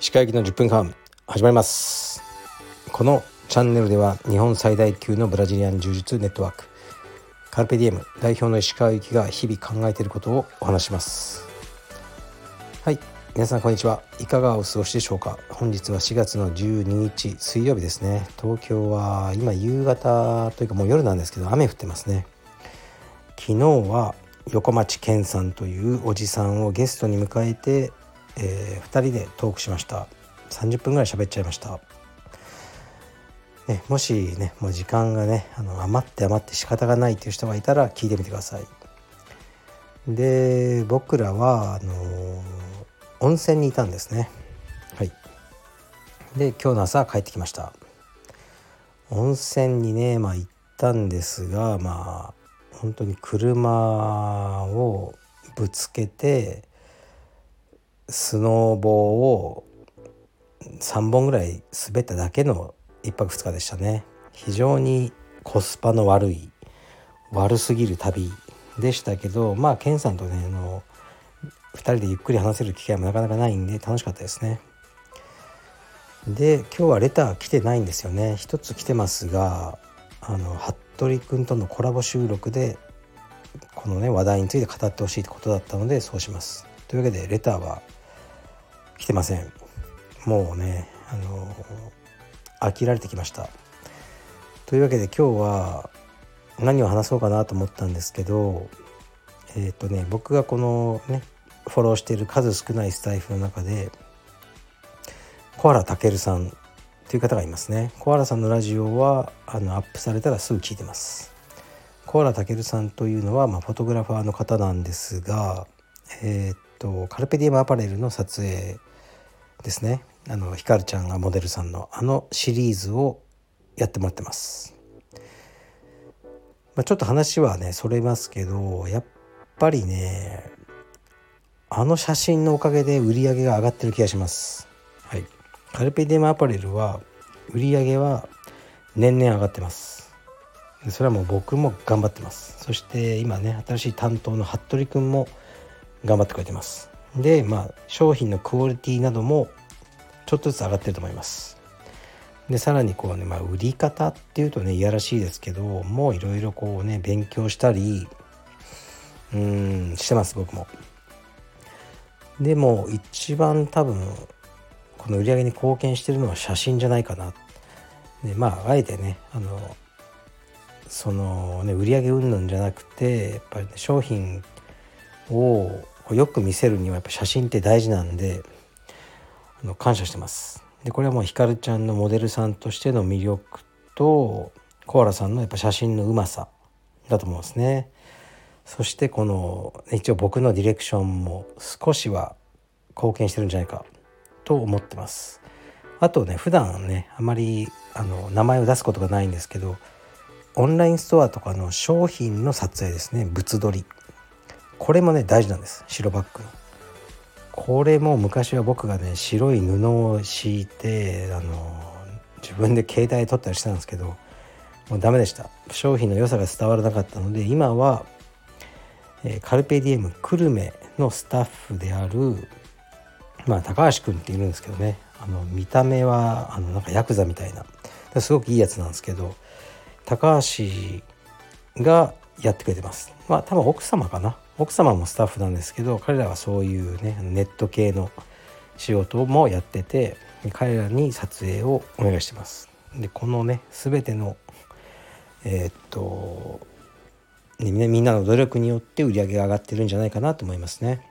石川行の10分間始まります。このチャンネルでは日本最大級のブラジリアン柔術ネットワークカルペディエム代表の石川行きが日々考えていることをお話します。はい皆さんこんにちは。いかがお過ごしでしょうか。本日は4月の12日水曜日ですね。東京は今夕方というかもう夜なんですけど雨降ってますね。昨日は横町健さんというおじさんをゲストに迎えて、えー、2人でトークしました。30分ぐらい喋っちゃいました。ね、もしねもう時間がねあの余って余って仕方がないっていう人がいたら聞いてみてください。で僕らはあの温泉にいたんですね。はい。で今日の朝帰ってきました。温泉にねまあ行ったんですがまあ本当に車をぶつけてスノーボーを3本ぐらい滑っただけの1泊2日でしたね。非常にコスパの悪い悪すぎる旅でしたけどまあケンさんとねあの2人でゆっくり話せる機会もなかなかないんで楽しかったですね。で今日はレター来てないんですよね。一つ来てますがあの服部君とのコラボ収録でこのね話題について語ってほしいってことだったのでそうします。というわけでレターは来てません。もうねあの飽きられてきました。というわけで今日は何を話そうかなと思ったんですけどえっ、ー、とね僕がこのねフォローしている数少ないスタイフの中で小原健さんという方がいますね。小原さんのラジオはあのアップされたらすぐ聞いてます。小原健さんというのは、まあ、フォトグラファーの方なんですがえー、っとカルペディウムアパレルの撮影ですね。あのひかるちゃんがモデルさんのあのシリーズをやってもらってます、まあ、ちょっと話はねそれますけどやっぱりねあの写真のおかげで売り上げが上がってる気がします。はい。カルペディウムアパレルは売り上げは年々上がってます。それはもう僕も頑張ってます。そして今ね新しい担当の服部君も頑張ってくれてます。でまあ商品のクオリティなどもちょっとずつ上がってると思います。でさらにこうね、まあ、売り方っていうとねいやらしいですけどもういろいろこうね勉強したりうんしてます僕も。でも一番多分この売り上げに貢献してるのは写真じゃないかなでまああえてねあのそのね売り上げ云々じゃなくてやっぱり、ね、商品をよく見せるにはやっぱ写真って大事なんであの感謝してます。でこれはもうひかるちゃんのモデルさんとしての魅力とコアラさんのやっぱ写真のうまさだと思うんですね。そしてこの一応僕のディレクションも少しは貢献してるんじゃないかと思ってます。あとね普段ねあまりあの名前を出すことがないんですけどオンラインストアとかの商品の撮影ですね物撮りこれもね大事なんです白バッグ。これも昔は僕がね白い布を敷いてあの自分で携帯で撮ったりしてたんですけどもうダメでした商品の良さが伝わらなかったので今は、えー、カルペディエム久留米のスタッフであるまあ高橋君っているんですけどね。あの見た目はあのなんかヤクザみたいな。すごくいいやつなんですけど高橋がやってくれてます。まあ多分奥様かな。奥様もスタッフなんですけど彼らはそういうねネット系の仕事もやってて彼らに撮影をお願いしてます。でこのね全てのえー、っとみんなの努力によって売り上げが上がってるんじゃないかなと思いますね。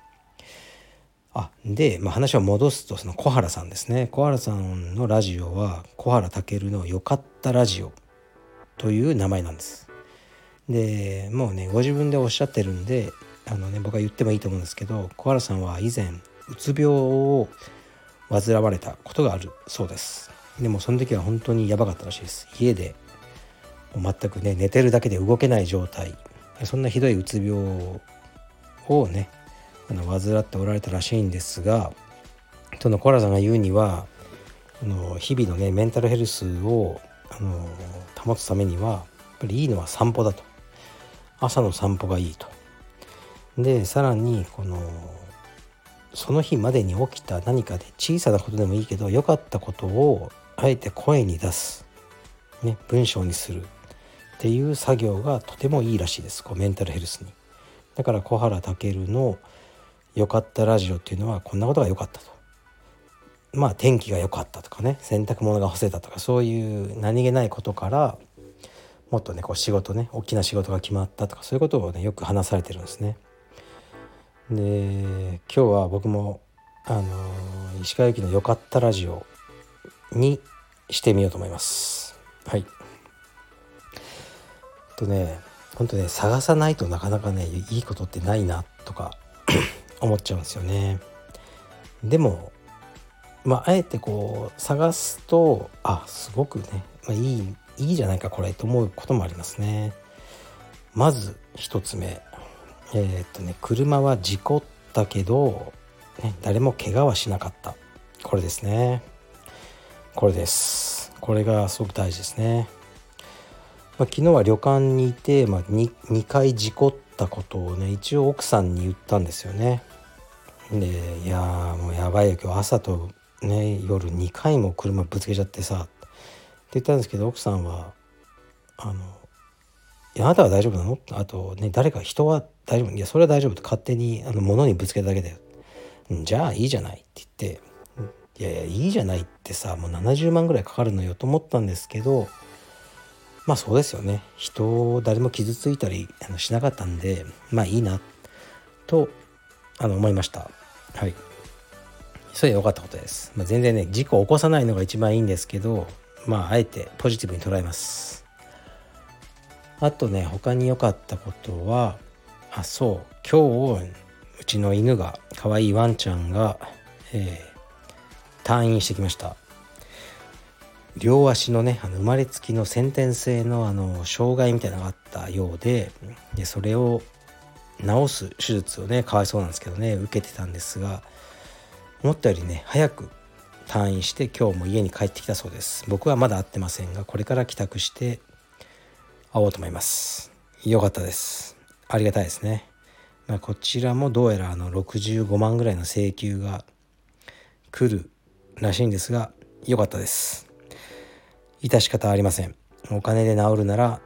で、まあ、話を戻すとその小原さんですね。小原さんのラジオは小原健の「よかったラジオ」という名前なんです。でもうねご自分でおっしゃってるんであのね僕は言ってもいいと思うんですけど小原さんは以前うつ病を患われたことがあるそうです。でもその時は本当にやばかったらしいです。家で全くね寝てるだけで動けない状態。そんなひどいうつ病をねあの患っておられたらしいんですがその小原さんが言うにはあの日々のねメンタルヘルスをあの保つためにはやっぱりいいのは散歩だと朝の散歩がいいと。でさらにこのその日までに起きた何かで小さなことでもいいけど良かったことをあえて声に出す、ね、文章にするっていう作業がとてもいいらしいですこうメンタルヘルスに。だから小原武の「良かったラジオ」っていうのはこんなことが良かったと。まあ天気が良かったとかね洗濯物が干せたとかそういう何気ないことからもっとねこう仕事ね大きな仕事が決まったとかそういうことをねよく話されてるんですね。で今日は僕もあの石川由紀の「よかったラジオ」にしてみようと思います。はい。とね本当ね探さないとなかなかねいいことってないなとか思っちゃうんですよね。でもまああえてこう探すとあすごくね、まあ、いいいいじゃないかこれと思うこともありますね。まず1つ目。えー、っとね車は事故ったけど、ね、誰も怪我はしなかった。これですね。これです。これがすごく大事ですね、まあ、昨日は旅館にいて、まあ2、2, 回事故ったことをね一応奥さんに言ったんですよね。でいやもうやばいよ今日朝とね夜2回も車ぶつけちゃってさって言ったんですけど奥さんはあのいやあなたは大丈夫なの？あとね誰か人は大丈夫？いやそれは大丈夫って勝手にあの物にぶつけただけだよ。じゃあいいじゃない？って言っていやいやいいじゃないってさもう70万ぐらいかかるのよと思ったんですけどまあそうですよね。人を誰も傷ついたりあのしなかったんでまあいいなとあの思いました。はい。それで良かったことです、まあ、全然ね事故を起こさないのが一番いいんですけどまああえてポジティブに捉えます。あとね他に良かったことはあそう。今日うちの犬が可愛いワンちゃんが、えー、退院してきました。両足のねあの生まれつきの先天性のあの障害みたいなのがあったようででそれを治す手術をねかわいそうなんですけどね受けてたんですが思ったよりね早く退院して今日も家に帰ってきたそうです。僕はまだ会ってませんがこれから帰宅して会おうと思います。よかったです。ありがたいですね、まあ、こちらもどうやらあの65万ぐらいの請求が来るらしいんですがよかったです。致し方ありません。お金で治るなら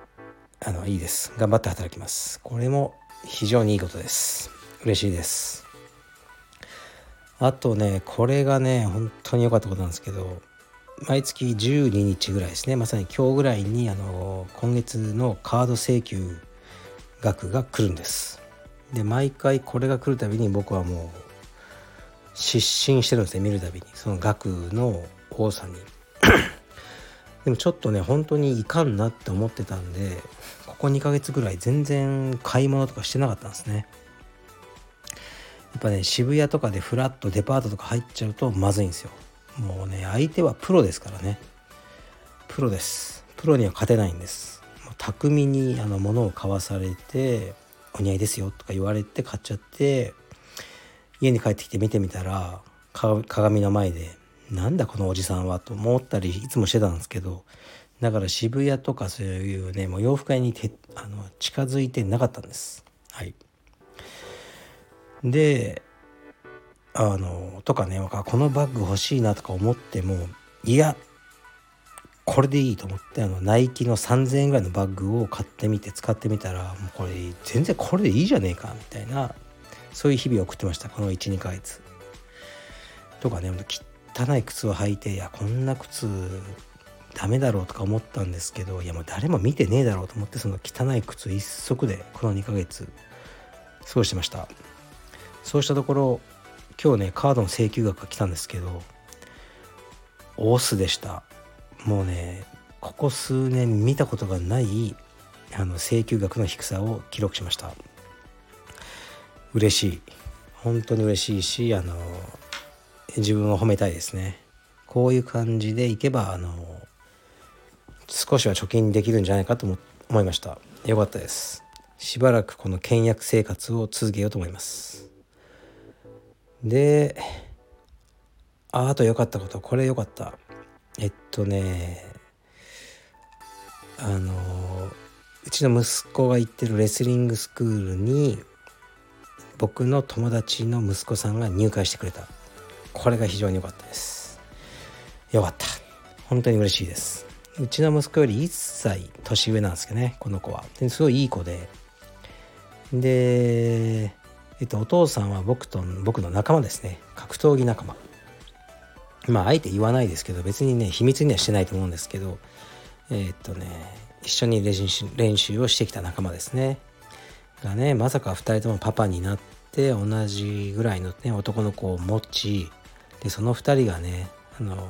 あのいいです。頑張って働きます。これも非常にいいことです。嬉しいです。あとねこれがね本当に良かったことなんですけど毎月12日ぐらいですね。まさに今日ぐらいにあの今月のカード請求額が来るんです。で毎回これが来るたびに僕はもう失神してるんですね。見るたびに。その額の多さに。でもちょっとね本当にいかんなって思ってたんでここ2ヶ月ぐらい全然買い物とかしてなかったんですね。やっぱね渋谷とかでフラットデパートとか入っちゃうとまずいんですよ。もうね相手はプロですからね。プロです。プロには勝てないんです。巧みにあの物を買わされて「お似合いですよ」とか言われて買っちゃって家に帰ってきて見てみたら鏡の前で「なんだこのおじさんは」と思ったりいつもしてたんですけどだから渋谷とかそういうねもう洋服屋にてあの近づいてなかったんです。はい、であのとかねこのバッグ欲しいなとか思ってもいやこれでいいと思ってあのナイキの3,000円ぐらいのバッグを買ってみて使ってみたらもうこれ全然これでいいじゃねえかみたいなそういう日々を送ってましたこの12ヶ月。とかね汚い靴を履いていやこんな靴ダメだろうとか思ったんですけどいやもう誰も見てねえだろうと思ってその汚い靴一足でこの2ヶ月過ごしてました。そうしたところ今日ねカードの請求額が来たんですけどオースでした。もうねここ数年見たことがないあの請求額の低さを記録しました。嬉しい。本当に嬉しいしあの自分を褒めたいですね。こういう感じでいけばあの少しは貯金できるんじゃないかと思いました。よかったです。しばらくこの倹約生活を続けようと思います。でああと良かったことこれ良かった。えっとねあのうちの息子が行ってるレスリングスクールに僕の友達の息子さんが入会してくれた。これが非常に良かったです。よかった。本当に嬉しいです。うちの息子より1歳年上なんですけどねこの子は。すごいいい子で。で、えっと、お父さんは僕と僕の仲間ですね。格闘技仲間。まああえて言わないですけど別にね秘密にはしてないと思うんですけどえ、っとね一緒に練習練習をしてきた仲間ですね。がねまさか2人ともパパになって同じぐらいの、ね、男の子を持ちでその2人がねあの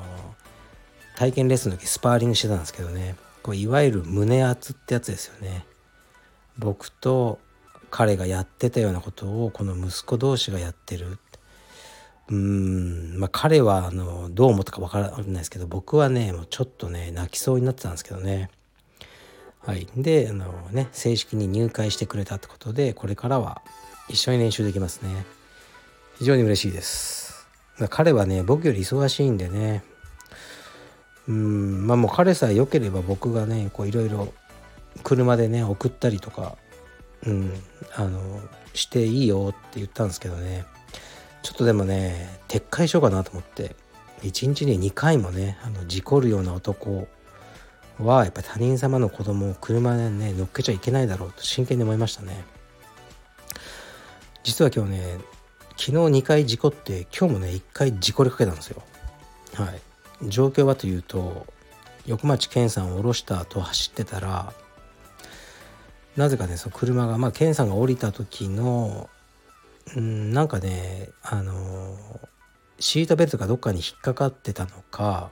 体験レッスンの時スパーリングしてたんですけどね。こういわゆる胸圧ってやつですよね。僕と彼がやってたようなことをこの息子同士がやってる。うーんまあ彼はあのどう思ったか分からないですけど僕はねもうちょっとね泣きそうになってたんですけどね。はい。であのね正式に入会してくれたってことでこれからは一緒に練習できますね。非常に嬉しいです。彼はね僕より忙しいんでね。うんまあもう彼さえ良ければ僕がねこういろいろ車でね送ったりとかうんあのしていいよって言ったんですけどね。ちょっとでもね撤回しようかなと思って1日に2回もねあの事故るような男はやっぱり他人様の子供を車でね乗っけちゃいけないだろうと真剣に思いましたね。実は今日ね昨日2回事故って今日もね1回事故りかけたんですよはい状況はというと横町健さんを降ろした後走ってたらなぜかねその車がまあ健さんが降りた時のうんなんかねあのシートベルトがどっかに引っかかってたのか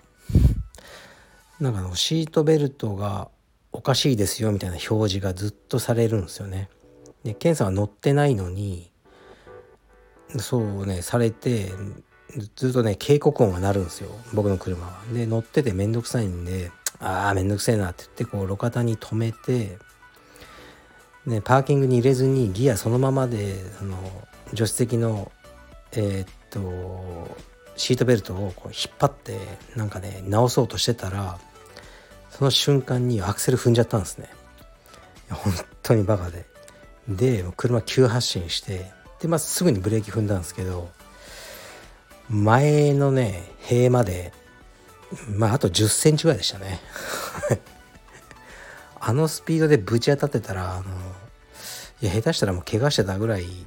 なんかのシートベルトがおかしいですよみたいな表示がずっとされるんですよね。でケンさんは乗ってないのにそうねされてずっとね警告音が鳴るんですよ。僕の車は。で乗ってて面倒くさいんでああ面倒くせえなって言ってこう路肩に止めて、ね、パーキングに入れずにギアそのままであの助手席のえー、っとシートベルトをこう引っ張ってなんかね直そうとしてたらその瞬間にアクセル踏んじゃったんですね。本当にバカで。で車急発進してで、まあ、すぐにブレーキ踏んだんですけど前のね塀までまああと1 0センチぐらいでしたね。あのスピードでぶち当たってたらあのいや下手したらもう怪我してたぐらい危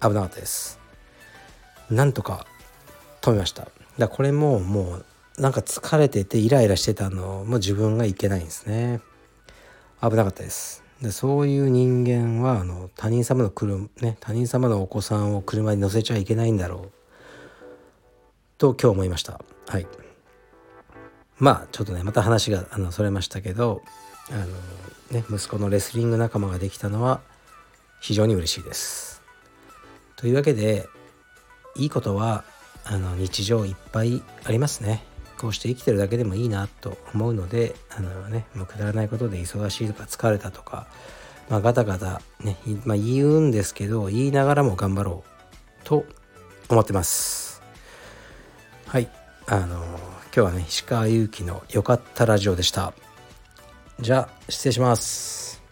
なかったです。なんとか止めました。だこれももうなんか疲れててイライラしてたのも自分がいけないんですね。危なかったです。でそういう人間はあの他人様の車、ね、他人様のお子さんを車に乗せちゃいけないんだろう。と今日思いました。はい。まあちょっとねまた話があのそれましたけどあの、ね、息子のレスリング仲間ができたのは非常に嬉しいです。というわけでいいことはあの日常いっぱいありますね。こうして生きてるだけでもいいなと思うのであのねもうくだらないことで忙しいとか疲れたとか、まあ、ガタガタね、まあ、言うんですけど言いながらも頑張ろうと思ってます。はい。あの今日はね石川祐希の「よかったラジオ」でした。じゃあ失礼します。